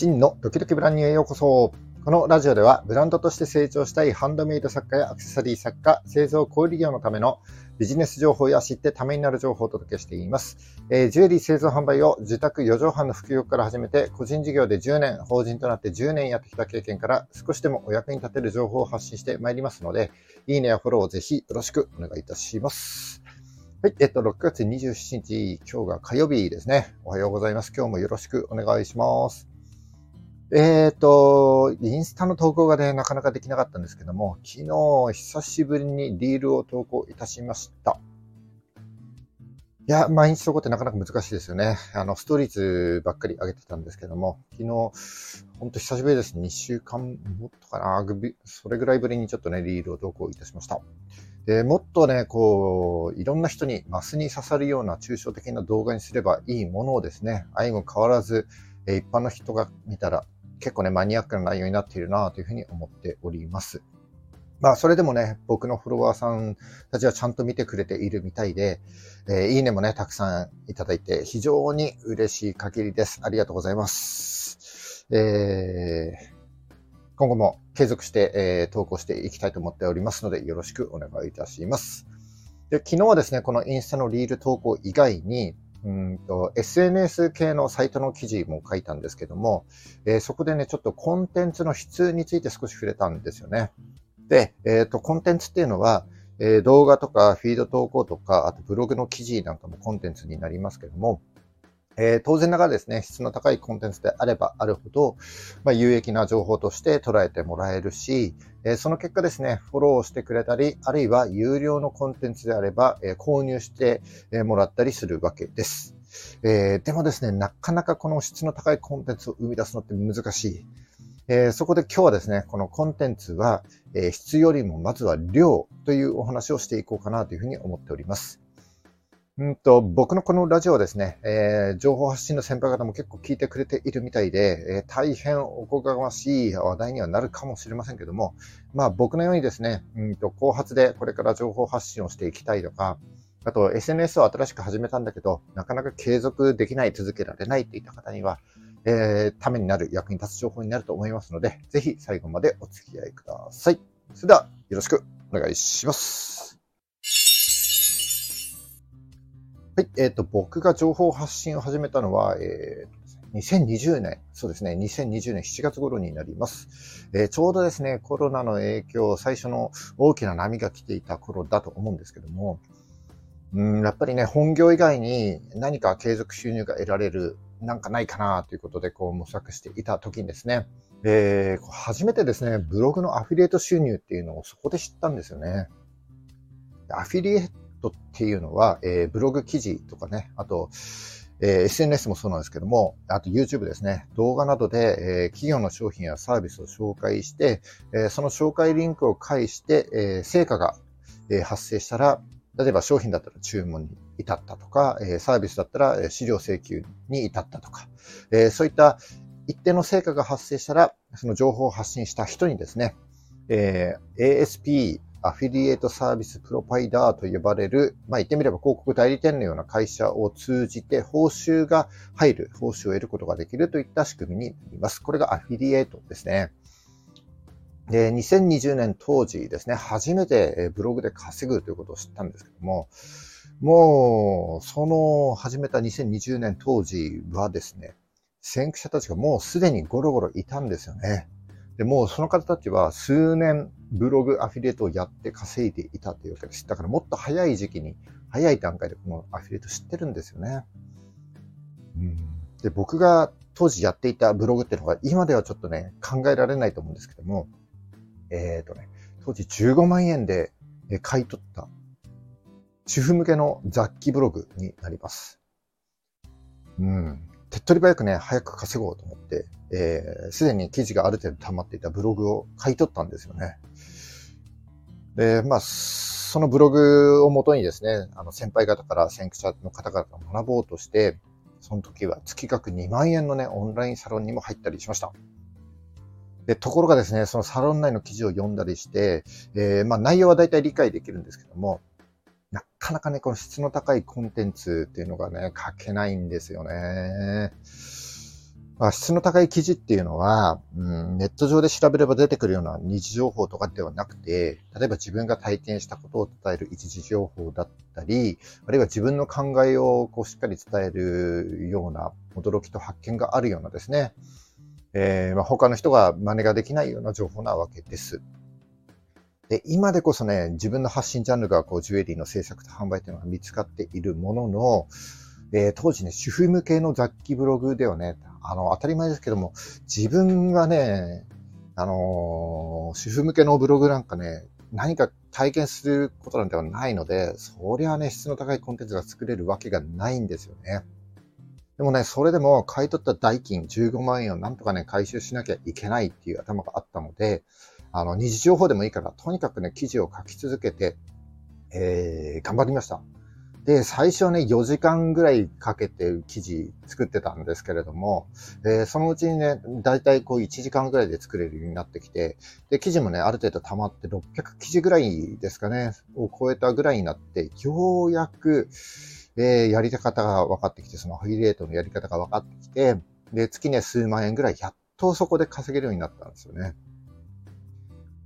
真のドキドキブランニューへようこそ。このラジオではブランドとして成長したいハンドメイド作家やアクセサリー作家、製造小売業のためのビジネス情報や知ってためになる情報をお届けしています。えー、ジュエリー製造販売を自宅4畳半の副業から始めて、個人事業で10年、法人となって10年やってきた経験から少しでもお役に立てる情報を発信してまいりますので、いいねやフォローをぜひよろしくお願いいたします。はい。えっと、6月27日、今日が火曜日ですね。おはようございます。今日もよろしくお願いします。えっ、ー、と、インスタの投稿がね、なかなかできなかったんですけども、昨日、久しぶりにリールを投稿いたしました。いや、毎日投稿ってなかなか難しいですよね。あの、ストーリーズばっかり上げてたんですけども、昨日、ほんと久しぶりです。2週間もっとかな、それぐらいぶりにちょっとね、リールを投稿いたしました。で、もっとね、こう、いろんな人にマスに刺さるような抽象的な動画にすればいいものをですね、相も変わらず、一般の人が見たら結構ね、マニアックな内容になっているなというふうに思っております。まあ、それでもね、僕のフォロワーさんたちはちゃんと見てくれているみたいで、えー、いいねもね、たくさんいただいて、非常に嬉しい限りです。ありがとうございます。えー、今後も継続して、えー、投稿していきたいと思っておりますので、よろしくお願いいたします。で昨日はですね、このインスタのリール投稿以外に、うんと SNS 系のサイトの記事も書いたんですけども、えー、そこでね、ちょっとコンテンツの質について少し触れたんですよね。で、えっ、ー、と、コンテンツっていうのは、えー、動画とかフィード投稿とか、あとブログの記事なんかもコンテンツになりますけども、えー、当然ながらですね、質の高いコンテンツであればあるほど、まあ、有益な情報として捉えてもらえるし、えー、その結果ですね、フォローしてくれたり、あるいは有料のコンテンツであれば、えー、購入してもらったりするわけです。えでもですね、なかなかこの質の高いコンテンツを生み出すのって難しい。えそこで今日はですね、このコンテンツは、え質よりもまずは量というお話をしていこうかなというふうに思っております。うんと、僕のこのラジオはですね、えー、情報発信の先輩方も結構聞いてくれているみたいで、えー、大変おこがましい話題にはなるかもしれませんけども、まあ僕のようにですね、うんと、後発でこれから情報発信をしていきたいとか、あと SNS を新しく始めたんだけど、なかなか継続できない、続けられないっていった方には、えー、ためになる、役に立つ情報になると思いますので、ぜひ最後までお付き合いください。それでは、よろしくお願いします。はい。えっ、ー、と、僕が情報発信を始めたのは、えー、2020年、そうですね、2020年7月頃になります。えー、ちょうどですね、コロナの影響、最初の大きな波が来ていた頃だと思うんですけども、うん、やっぱりね、本業以外に何か継続収入が得られる、なんかないかなということで、こう模索していた時にですね、えー、初めてですね、ブログのアフィリエイト収入っていうのをそこで知ったんですよね。アフィリエイトっていうのは、えー、ブログ記事とかね、あと、えー、SNS もそうなんですけども、あと YouTube ですね、動画などで、えー、企業の商品やサービスを紹介して、えー、その紹介リンクを介して、えー、成果が、えー、発生したら、例えば商品だったら注文に至ったとか、えー、サービスだったら資料請求に至ったとか、えー、そういった一定の成果が発生したら、その情報を発信した人にですね、えー、ASP アフィリエイトサービスプロバイダーと呼ばれる、まあ言ってみれば広告代理店のような会社を通じて報酬が入る、報酬を得ることができるといった仕組みになります。これがアフィリエイトですね。で、2020年当時ですね、初めてブログで稼ぐということを知ったんですけども、もう、その始めた2020年当時はですね、先駆者たちがもうすでにゴロゴロいたんですよね。で、もうその方たちは数年ブログアフィリエイトをやって稼いでいたというわけです。だからもっと早い時期に、早い段階でこのアフィリエイト知ってるんですよね。うん、で、僕が当時やっていたブログっていうのが今ではちょっとね、考えられないと思うんですけども、えっ、ー、とね、当時15万円で買い取った主婦向けの雑記ブログになります。うん。手っ取り早くね、早く稼ごうと思って、えー、すでに記事がある程度溜まっていたブログを買い取ったんですよね。で、まあ、そのブログをもとにですね、あの、先輩方から先駆者の方々が学ぼうとして、その時は月額2万円のね、オンラインサロンにも入ったりしました。で、ところがですね、そのサロン内の記事を読んだりして、えー、まあ内容は大体理解できるんですけども、なかなかね、この質の高いコンテンツっていうのがね、書けないんですよね。まあ、質の高い記事っていうのは、うん、ネット上で調べれば出てくるような二次情報とかではなくて、例えば自分が体験したことを伝える一時情報だったり、あるいは自分の考えをこうしっかり伝えるような驚きと発見があるようなですね、えー、まあ、他の人が真似ができないような情報なわけです。で、今でこそね、自分の発信ジャンルがこうジュエリーの制作と販売というのが見つかっているものの、えー、当時ね、主婦向けの雑記ブログではね、あの、当たり前ですけども、自分がね、あのー、主婦向けのブログなんかね、何か体験することなんてはないので、そりゃね、質の高いコンテンツが作れるわけがないんですよね。でもね、それでも買い取った代金15万円をなんとかね、回収しなきゃいけないっていう頭があったので、あの、二次情報でもいいから、とにかくね、記事を書き続けて、えー、頑張りました。で、最初ね、4時間ぐらいかけて記事作ってたんですけれども、えー、そのうちにね、だいたいこう1時間ぐらいで作れるようになってきて、で、記事もね、ある程度溜まって600記事ぐらいですかね、を超えたぐらいになって、ようやく、えー、やり方が分かってきて、そのアフィリエイトのやり方が分かってきて、で、月ね、数万円ぐらいやっとそこで稼げるようになったんですよね。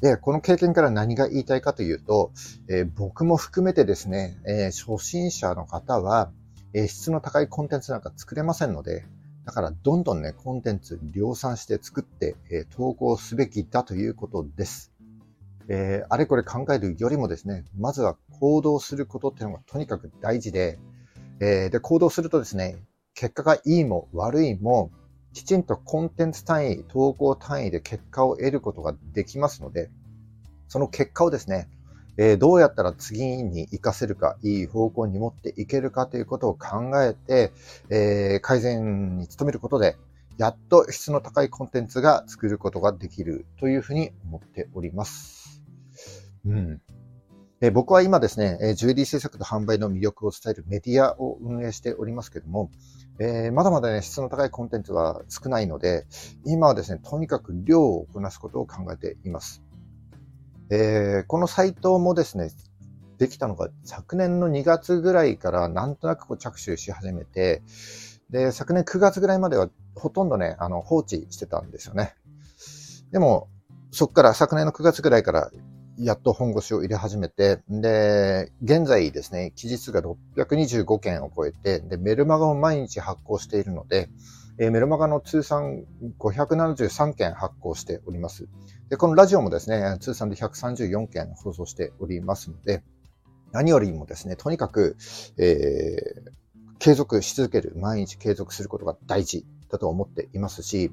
で、この経験から何が言いたいかというと、えー、僕も含めてですね、えー、初心者の方は、えー、質の高いコンテンツなんか作れませんので、だからどんどんね、コンテンツ量産して作って、え投稿すべきだということです。えあれこれ考えるよりもですね、まずは行動することっていうのがとにかく大事で、えで、行動するとですね、結果がいいも悪いも、きちんとコンテンツ単位、投稿単位で結果を得ることができますので、その結果をですね、えー、どうやったら次に活かせるか、いい方向に持っていけるかということを考えて、えー、改善に努めることで、やっと質の高いコンテンツが作ることができるというふうに思っております。うん。え僕は今ですね、ジュエリー制作と販売の魅力を伝えるメディアを運営しておりますけども、えー、まだまだね、質の高いコンテンツは少ないので、今はですね、とにかく量をこなすことを考えています。えー、このサイトもですね、できたのが昨年の2月ぐらいからなんとなくこう着手し始めて、で、昨年9月ぐらいまではほとんどね、あの、放置してたんですよね。でも、そこから昨年の9月ぐらいからやっと本腰を入れ始めて、で、現在ですね、期日が625件を超えて、で、メルマガを毎日発行しているので、えー、メルマガの通算573件発行しております。で、このラジオもですね、通算で134件放送しておりますので、何よりもですね、とにかく、えー、継続し続ける、毎日継続することが大事だと思っていますし、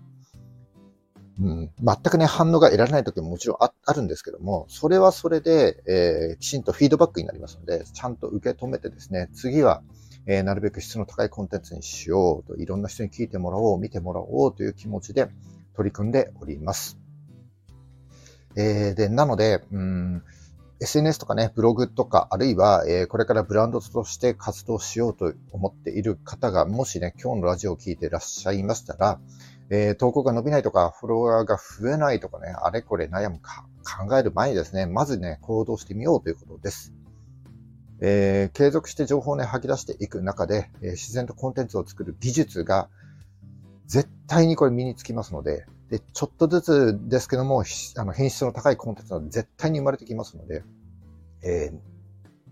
うん、全くね、反応が得られない時ももちろんああるんですけども、それはそれで、えー、きちんとフィードバックになりますので、ちゃんと受け止めてですね、次は、えー、なるべく質の高いコンテンツにしようと、いろんな人に聞いてもらおう、見てもらおうという気持ちで取り組んでおります。えー、で、なので、うん、SNS とかね、ブログとか、あるいは、えー、これからブランドとして活動しようと思っている方が、もしね、今日のラジオを聞いていらっしゃいましたら、えー、投稿が伸びないとか、フォロワーが増えないとかね、あれこれ悩むか考える前にですね、まずね、行動してみようということです。えー、継続して情報をね、吐き出していく中で、えー、自然とコンテンツを作る技術が、絶対にこれ身につきますので、で、ちょっとずつですけども、あの、品質の高いコンテンツは絶対に生まれてきますので、えー、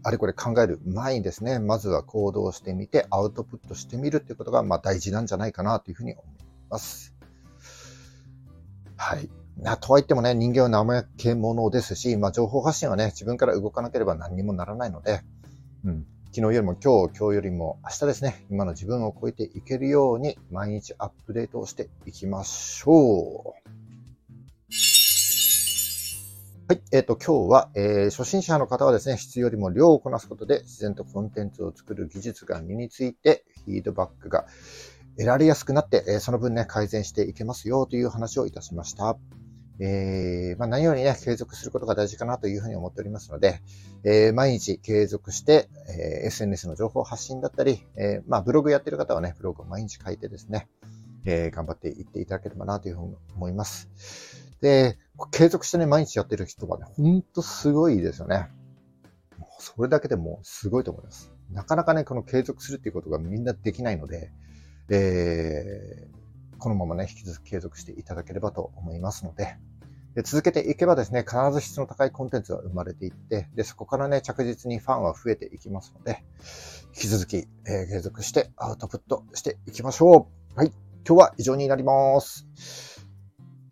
あれこれ考える前にですね、まずは行動してみて、アウトプットしてみるっていうことが、まあ大事なんじゃないかなというふうに思います。はい。なとはいってもね、人間は怠け者ですし、まあ、情報発信はね、自分から動かなければ何にもならないので、うん、昨日よりも今日、今日よりも明日ですね、今の自分を超えていけるように、毎日アップデートをしていきましょう。はい。えっ、ー、と、今日は、えー、初心者の方はですね、質よりも量をこなすことで、自然とコンテンツを作る技術が身について、フィードバックが得られやすくなって、えその分ね、改善していけますよという話をいたしました。えー、まあ、何よりね、継続することが大事かなというふうに思っておりますので、えー、毎日継続して、えー、SNS の情報発信だったり、えまあ、ブログやってる方はね、ブログを毎日書いてですね、え頑張っていっていただければなというふうに思います。で、継続してね、毎日やってる人はね、ほんとすごいですよね。それだけでもすごいと思います。なかなかね、この継続するっていうことがみんなできないので、えー、このままね、引き続き継続していただければと思いますので、で続けていけばですね、必ず質の高いコンテンツが生まれていって、で、そこからね、着実にファンは増えていきますので、引き続き、えー、継続してアウトプットしていきましょう。はい。今日は以上になります。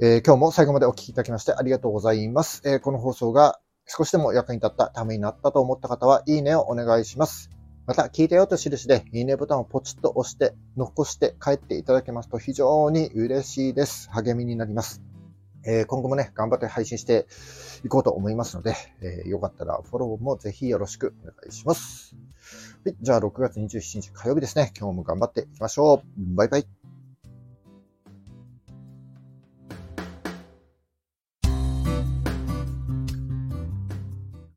えー、今日も最後までお聞きいただきましてありがとうございます。えー、この放送が少しでも役に立った、ためになったと思った方は、いいねをお願いします。また、聞いたよと印で、いいねボタンをポチッと押して、残して帰っていただけますと非常に嬉しいです。励みになります。え、今後もね、頑張って配信していこうと思いますので、えー、よかったらフォローもぜひよろしくお願いします。はい、じゃあ6月27日火曜日ですね。今日も頑張っていきましょう。バイバイ。